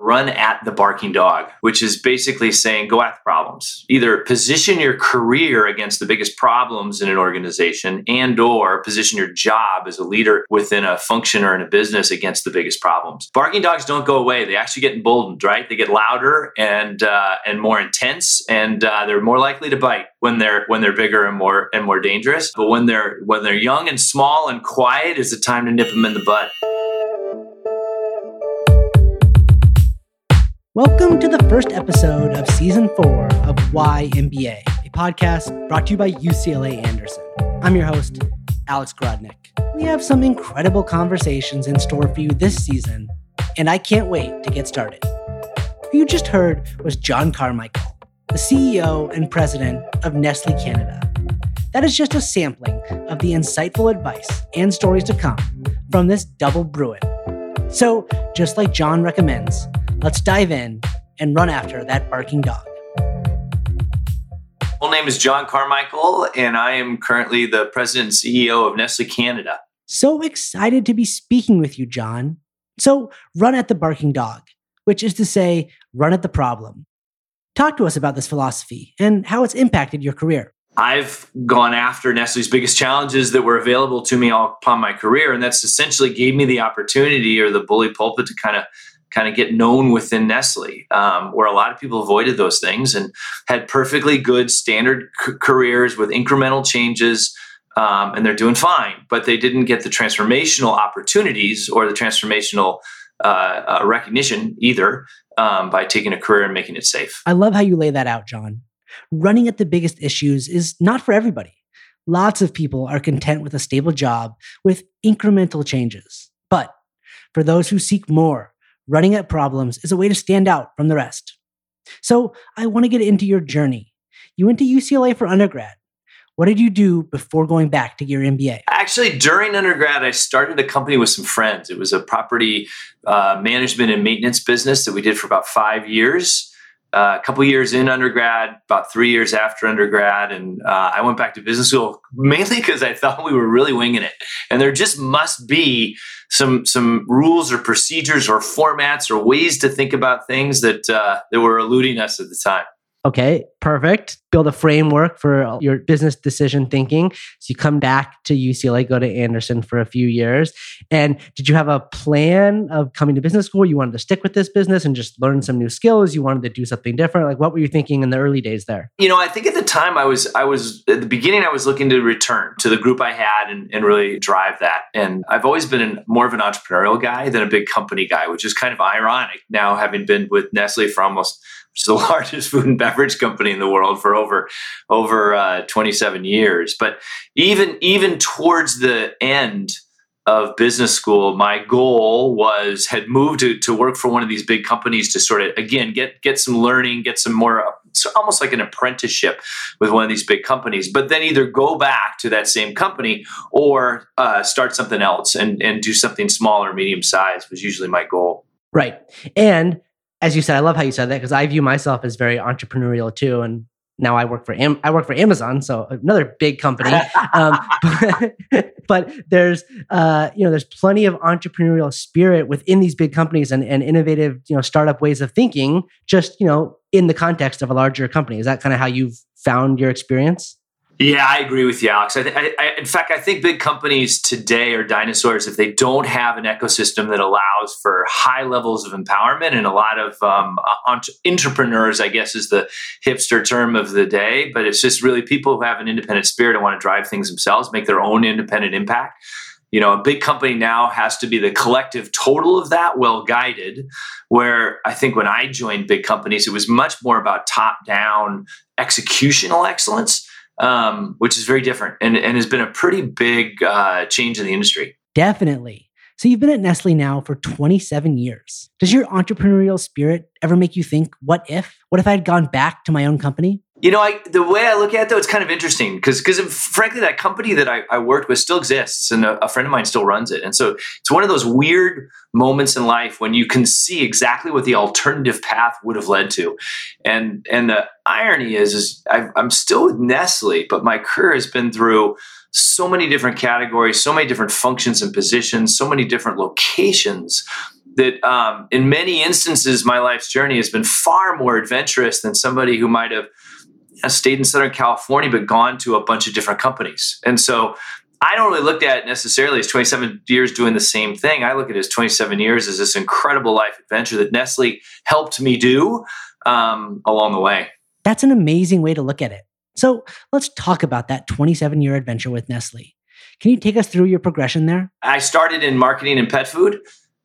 run at the barking dog, which is basically saying go at the problems. Either position your career against the biggest problems in an organization and or position your job as a leader within a function or in a business against the biggest problems. Barking dogs don't go away. They actually get emboldened, right? They get louder and uh, and more intense and uh, they're more likely to bite when they're when they're bigger and more and more dangerous. But when they're when they're young and small and quiet is the time to nip them in the bud. Welcome to the first episode of season four of Why MBA, a podcast brought to you by UCLA Anderson. I'm your host, Alex Grodnick. We have some incredible conversations in store for you this season, and I can't wait to get started. Who you just heard was John Carmichael, the CEO and president of Nestle Canada. That is just a sampling of the insightful advice and stories to come from this double Bruin. So, just like John recommends, Let's dive in and run after that barking dog. Full name is John Carmichael, and I am currently the president and CEO of Nestle Canada. So excited to be speaking with you, John. So, run at the barking dog, which is to say, run at the problem. Talk to us about this philosophy and how it's impacted your career. I've gone after Nestle's biggest challenges that were available to me all upon my career, and that's essentially gave me the opportunity or the bully pulpit to kind of kind of get known within Nestle, um, where a lot of people avoided those things and had perfectly good standard c- careers with incremental changes. Um, and they're doing fine, but they didn't get the transformational opportunities or the transformational uh, uh, recognition either um, by taking a career and making it safe. I love how you lay that out, John. Running at the biggest issues is not for everybody. Lots of people are content with a stable job with incremental changes. But for those who seek more, running at problems is a way to stand out from the rest. So I want to get into your journey. You went to UCLA for undergrad. What did you do before going back to your MBA? Actually, during undergrad, I started a company with some friends. It was a property uh, management and maintenance business that we did for about five years. Uh, a couple years in undergrad, about three years after undergrad, and uh, I went back to business school mainly because I thought we were really winging it, and there just must be some some rules or procedures or formats or ways to think about things that uh, that were eluding us at the time. Okay, perfect. Build a framework for your business decision thinking. So you come back to UCLA, go to Anderson for a few years. And did you have a plan of coming to business school? You wanted to stick with this business and just learn some new skills? You wanted to do something different? Like what were you thinking in the early days there? You know, I think at the time I was I was at the beginning I was looking to return to the group I had and, and really drive that. And I've always been an, more of an entrepreneurial guy than a big company guy, which is kind of ironic now having been with Nestle for almost which is the largest food and beverage company in the world for over over uh, 27 years. But even even towards the end of business school, my goal was had moved to, to work for one of these big companies to sort of again get get some learning, get some more almost like an apprenticeship with one of these big companies. But then either go back to that same company or uh, start something else and and do something small or medium size was usually my goal. Right, and as you said, I love how you said that because I view myself as very entrepreneurial too, and now I work for Am- I work for Amazon, so another big company. um, but, but, there's uh, you know there's plenty of entrepreneurial spirit within these big companies and, and innovative you know startup ways of thinking. Just you know in the context of a larger company, is that kind of how you've found your experience? Yeah, I agree with you, Alex. I, th- I, in fact, I think big companies today are dinosaurs if they don't have an ecosystem that allows for high levels of empowerment and a lot of um, intrapreneurs. I guess is the hipster term of the day, but it's just really people who have an independent spirit and want to drive things themselves, make their own independent impact. You know, a big company now has to be the collective total of that, well guided. Where I think when I joined big companies, it was much more about top down executional excellence um, which is very different and, and has been a pretty big uh, change in the industry. Definitely. So you've been at Nestle now for 27 years. Does your entrepreneurial spirit ever make you think, what if? What if I had gone back to my own company? You know, I, the way I look at it, though, it's kind of interesting because, because frankly, that company that I, I, worked with still exists, and a, a, friend of mine still runs it. And so, it's one of those weird moments in life when you can see exactly what the alternative path would have led to. And and the irony is, is i I'm still with Nestle, but my career has been through so many different categories, so many different functions and positions, so many different locations that um, in many instances, my life's journey has been far more adventurous than somebody who might have stayed in Southern California but gone to a bunch of different companies. And so I don't really look at it necessarily as 27 years doing the same thing. I look at it as 27 years as this incredible life adventure that Nestle helped me do um, along the way. That's an amazing way to look at it. So let's talk about that 27 year adventure with Nestle. Can you take us through your progression there? I started in marketing and pet food.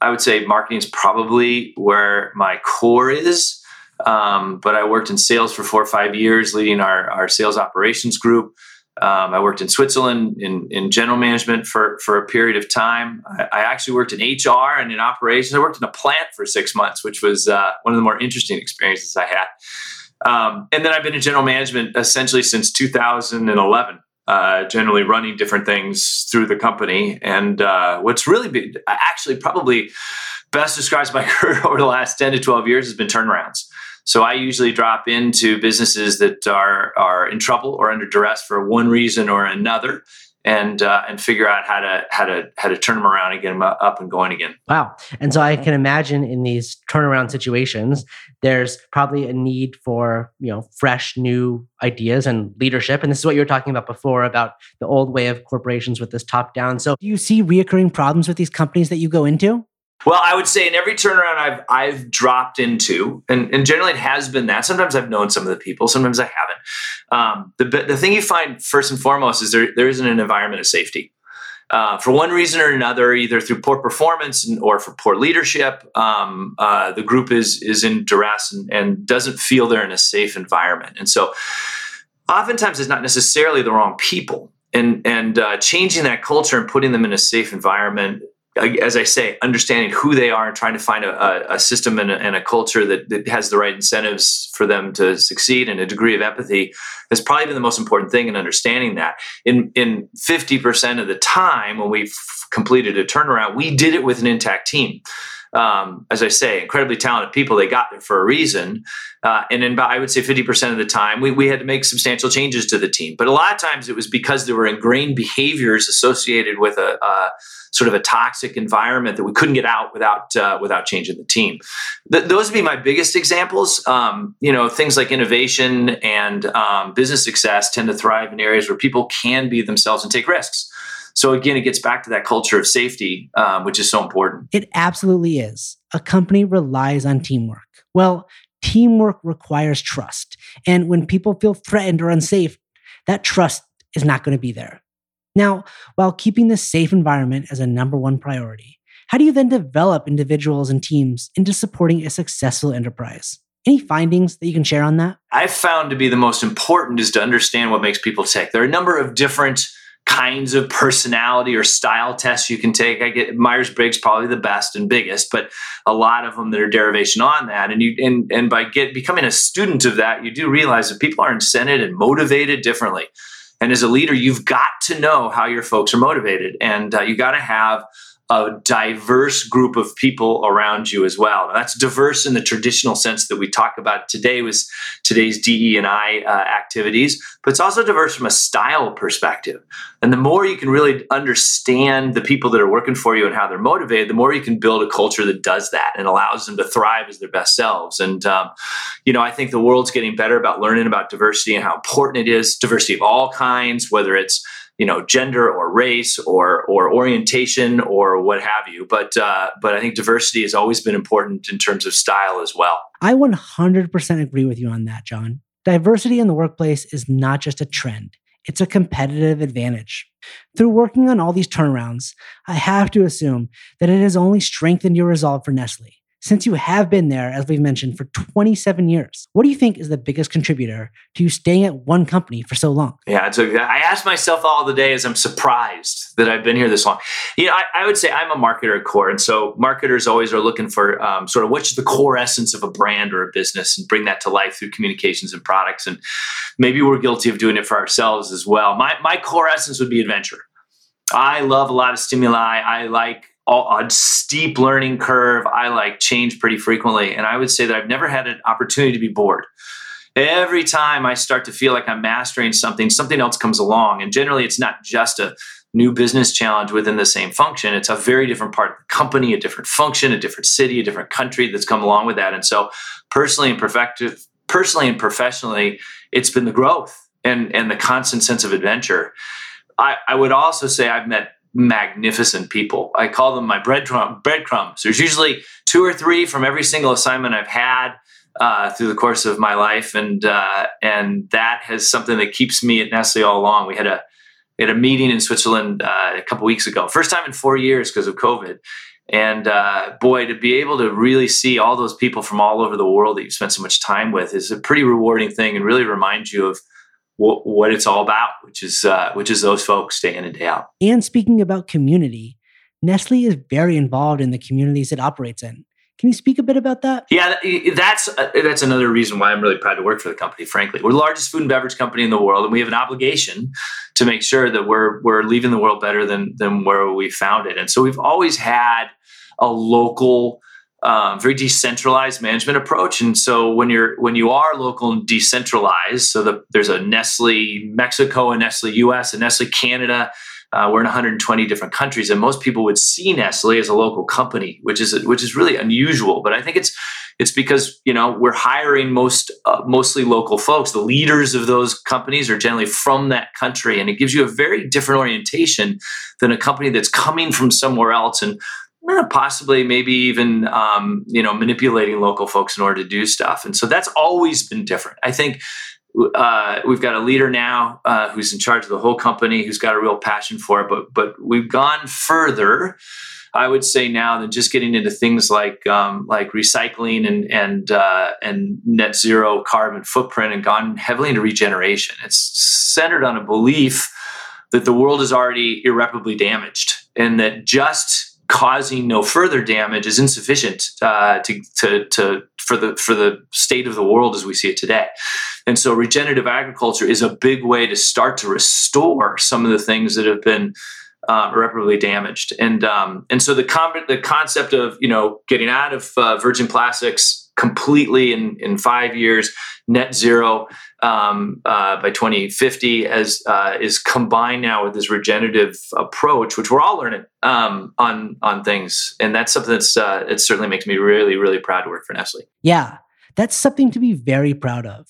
I would say marketing is probably where my core is. Um, but I worked in sales for four or five years, leading our, our sales operations group. Um, I worked in Switzerland in, in general management for, for a period of time. I, I, actually worked in HR and in operations. I worked in a plant for six months, which was uh, one of the more interesting experiences I had. Um, and then I've been in general management essentially since 2011. Uh, generally running different things through the company. And uh, what's really been actually probably best describes my career over the last 10 to 12 years has been turnarounds. So I usually drop into businesses that are are in trouble or under duress for one reason or another, and uh, and figure out how to how to how to turn them around and get them up and going again. Wow! And so I can imagine in these turnaround situations, there's probably a need for you know fresh new ideas and leadership. And this is what you were talking about before about the old way of corporations with this top down. So do you see reoccurring problems with these companies that you go into? Well, I would say in every turnaround I've I've dropped into, and, and generally it has been that. Sometimes I've known some of the people, sometimes I haven't. Um, the the thing you find first and foremost is there there isn't an environment of safety. Uh, for one reason or another, either through poor performance or for poor leadership, um, uh, the group is is in duress and, and doesn't feel they're in a safe environment. And so, oftentimes, it's not necessarily the wrong people. And and uh, changing that culture and putting them in a safe environment as I say, understanding who they are and trying to find a, a system and a, and a culture that, that, has the right incentives for them to succeed and a degree of empathy has probably been the most important thing in understanding that. In in fifty percent of the time when we've completed a turnaround, we did it with an intact team. Um, as I say, incredibly talented people. They got there for a reason. Uh, and in about, I would say 50% of the time, we, we had to make substantial changes to the team. But a lot of times it was because there were ingrained behaviors associated with a, a sort of a toxic environment that we couldn't get out without uh, without changing the team. Th- those would be my biggest examples. Um, you know, things like innovation and um, business success tend to thrive in areas where people can be themselves and take risks. So again, it gets back to that culture of safety, um, which is so important. It absolutely is. A company relies on teamwork. Well, teamwork requires trust, and when people feel threatened or unsafe, that trust is not going to be there. Now, while keeping this safe environment as a number one priority, how do you then develop individuals and teams into supporting a successful enterprise? Any findings that you can share on that? I've found to be the most important is to understand what makes people tick. There are a number of different kinds of personality or style tests you can take. I get Myers Briggs probably the best and biggest, but a lot of them that are derivation on that. And you and and by get becoming a student of that, you do realize that people are incented and motivated differently. And as a leader, you've got to know how your folks are motivated, and uh, you got to have a diverse group of people around you as well. Now, that's diverse in the traditional sense that we talk about today with today's DE and I uh, activities, but it's also diverse from a style perspective. And the more you can really understand the people that are working for you and how they're motivated, the more you can build a culture that does that and allows them to thrive as their best selves. And um, you know, I think the world's getting better about learning about diversity and how important it is. Diversity of all kinds, whether it's you know gender or race or or orientation or what have you. But uh, but i think diversity has always been important in terms of style as well. I 100% agree with you on that john. Diversity in the workplace is not just a trend it's a competitive advantage. Through working on all these turnarounds i have to assume that it has only strengthened your resolve for nestle since you have been there, as we've mentioned, for 27 years, what do you think is the biggest contributor to you staying at one company for so long? Yeah, so I ask myself all the day as I'm surprised that I've been here this long. You know, I, I would say I'm a marketer at core. And so marketers always are looking for um, sort of what's the core essence of a brand or a business and bring that to life through communications and products. And maybe we're guilty of doing it for ourselves as well. My, my core essence would be adventure. I love a lot of stimuli. I like a steep learning curve. I like change pretty frequently. And I would say that I've never had an opportunity to be bored. Every time I start to feel like I'm mastering something, something else comes along. And generally, it's not just a new business challenge within the same function. It's a very different part of the company, a different function, a different city, a different country that's come along with that. And so, personally and perfective, personally and professionally, it's been the growth and and the constant sense of adventure. I, I would also say I've met magnificent people. I call them my breadcrumb, breadcrumbs. There's usually two or three from every single assignment I've had uh, through the course of my life, and uh, and that has something that keeps me at Nestle all along. We had a we had a meeting in Switzerland uh, a couple weeks ago, first time in four years because of COVID. And uh, boy, to be able to really see all those people from all over the world that you spent so much time with is a pretty rewarding thing, and really reminds you of what, what it's all about, which is uh, which is those folks day in and day out. And speaking about community, Nestle is very involved in the communities it operates in. Can you speak a bit about that? Yeah, that's uh, that's another reason why I'm really proud to work for the company. Frankly, we're the largest food and beverage company in the world, and we have an obligation to make sure that we're we're leaving the world better than than where we found it. And so we've always had a local um, very decentralized management approach. And so when you're when you are local and decentralized, so the, there's a Nestle Mexico, a Nestle US, a Nestle Canada. Uh, we're in 120 different countries, and most people would see Nestle as a local company, which is which is really unusual. But I think it's it's because you know we're hiring most uh, mostly local folks. The leaders of those companies are generally from that country, and it gives you a very different orientation than a company that's coming from somewhere else and possibly maybe even um, you know manipulating local folks in order to do stuff. And so that's always been different. I think uh, we've got a leader now uh, who's in charge of the whole company who's got a real passion for it. But but we've gone further I would say now than just getting into things like um, like recycling and and uh, and net zero carbon footprint and gone heavily into regeneration. It's centered on a belief that the world is already irreparably damaged and that just causing no further damage is insufficient uh, to, to, to, for the for the state of the world as we see it today. And so regenerative agriculture is a big way to start to restore some of the things that have been uh, irreparably damaged. And um, and so the com- the concept of you know getting out of uh, virgin plastics completely in in five years, net zero um, uh, by 2050, as uh, is combined now with this regenerative approach, which we're all learning um, on on things, and that's something that's uh, it certainly makes me really really proud to work for Nestle. Yeah, that's something to be very proud of.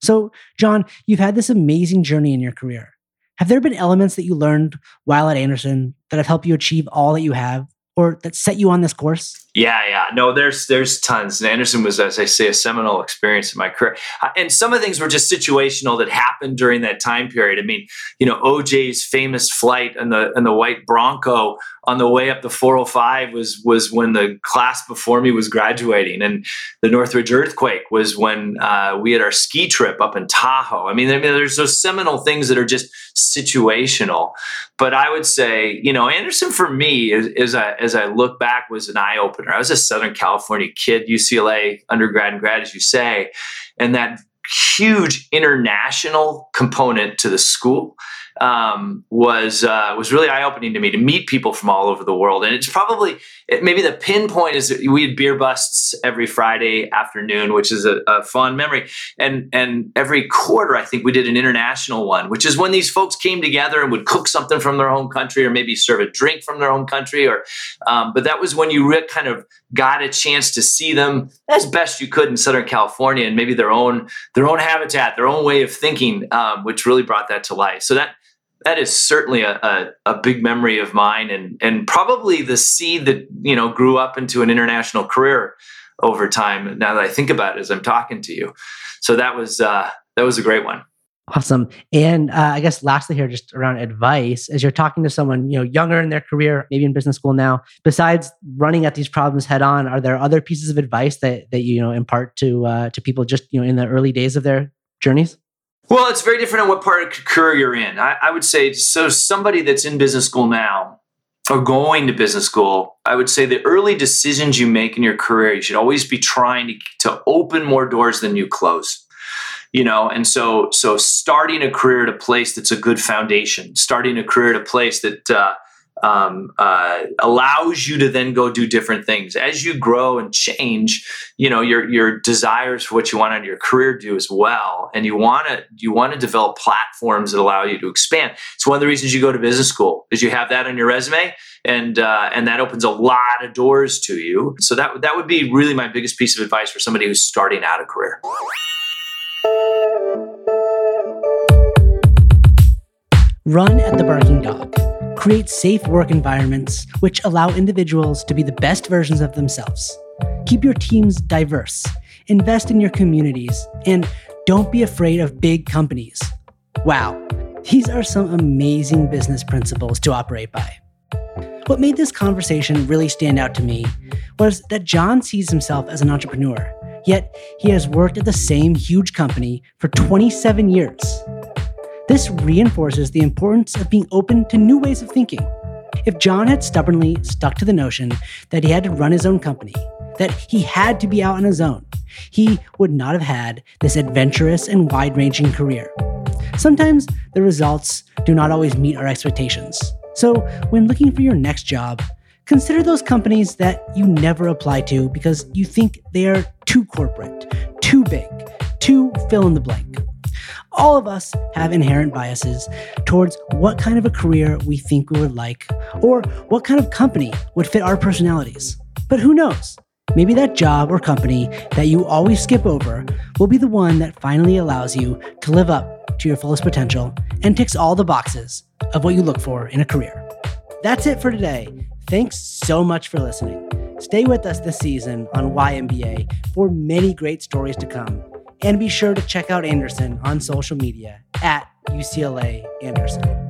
So, John, you've had this amazing journey in your career. Have there been elements that you learned while at Anderson that have helped you achieve all that you have or that set you on this course? Yeah, yeah. No, there's there's tons. And Anderson was, as I say, a seminal experience in my career. Uh, and some of the things were just situational that happened during that time period. I mean, you know, OJ's famous flight and the in the white Bronco on the way up the 405 was was when the class before me was graduating, and the Northridge earthquake was when uh, we had our ski trip up in Tahoe. I mean, I mean, there's those seminal things that are just situational. But I would say, you know, Anderson for me, as, as I as I look back, was an eye opener. I was a Southern California kid, UCLA undergrad and grad, as you say, and that huge international component to the school um, was uh, was really eye opening to me to meet people from all over the world. And it's probably it, maybe the pinpoint is we had beer busts every Friday afternoon, which is a, a, fun memory. And and every quarter, I think we did an international one, which is when these folks came together and would cook something from their home country, or maybe serve a drink from their home country. Or um, but that was when you re- kind of got a chance to see them as best you could in Southern California and maybe their own their own habitat, their own way of thinking, um, which really brought that to life. So that that is certainly a, a, a, big memory of mine and and probably the seed that you know grew up into an international career over time. Now that i think about it as i'm talking to you. So that was uh, that was a great one. Awesome. And uh, i guess lastly here just around advice as you're talking to someone you know younger in their career maybe in business school now besides running at these problems head on are there other pieces of advice that that you know impart to uh, to people just you know in the early days of their journeys well, it's very different on what part of career you're in. I, I would say so. Somebody that's in business school now or going to business school, I would say the early decisions you make in your career, you should always be trying to, to open more doors than you close. You know, and so so starting a career at a place that's a good foundation, starting a career at a place that uh, um, uh, allows you to then go do different things as you grow and change. You know your your desires for what you want of your career do as well, and you want to you want to develop platforms that allow you to expand. It's one of the reasons you go to business school is you have that on your resume, and uh, and that opens a lot of doors to you. So that that would be really my biggest piece of advice for somebody who's starting out a career. Run at the barking dog. Create safe work environments which allow individuals to be the best versions of themselves. Keep your teams diverse. Invest in your communities. And don't be afraid of big companies. Wow, these are some amazing business principles to operate by. What made this conversation really stand out to me was that John sees himself as an entrepreneur, yet he has worked at the same huge company for 27 years. This reinforces the importance of being open to new ways of thinking. If John had stubbornly stuck to the notion that he had to run his own company, that he had to be out on his own, he would not have had this adventurous and wide ranging career. Sometimes the results do not always meet our expectations. So, when looking for your next job, consider those companies that you never apply to because you think they are too corporate, too big, too fill in the blank. All of us have inherent biases towards what kind of a career we think we would like or what kind of company would fit our personalities. But who knows? Maybe that job or company that you always skip over will be the one that finally allows you to live up to your fullest potential and ticks all the boxes of what you look for in a career. That's it for today. Thanks so much for listening. Stay with us this season on YMBA for many great stories to come. And be sure to check out Anderson on social media at UCLA Anderson.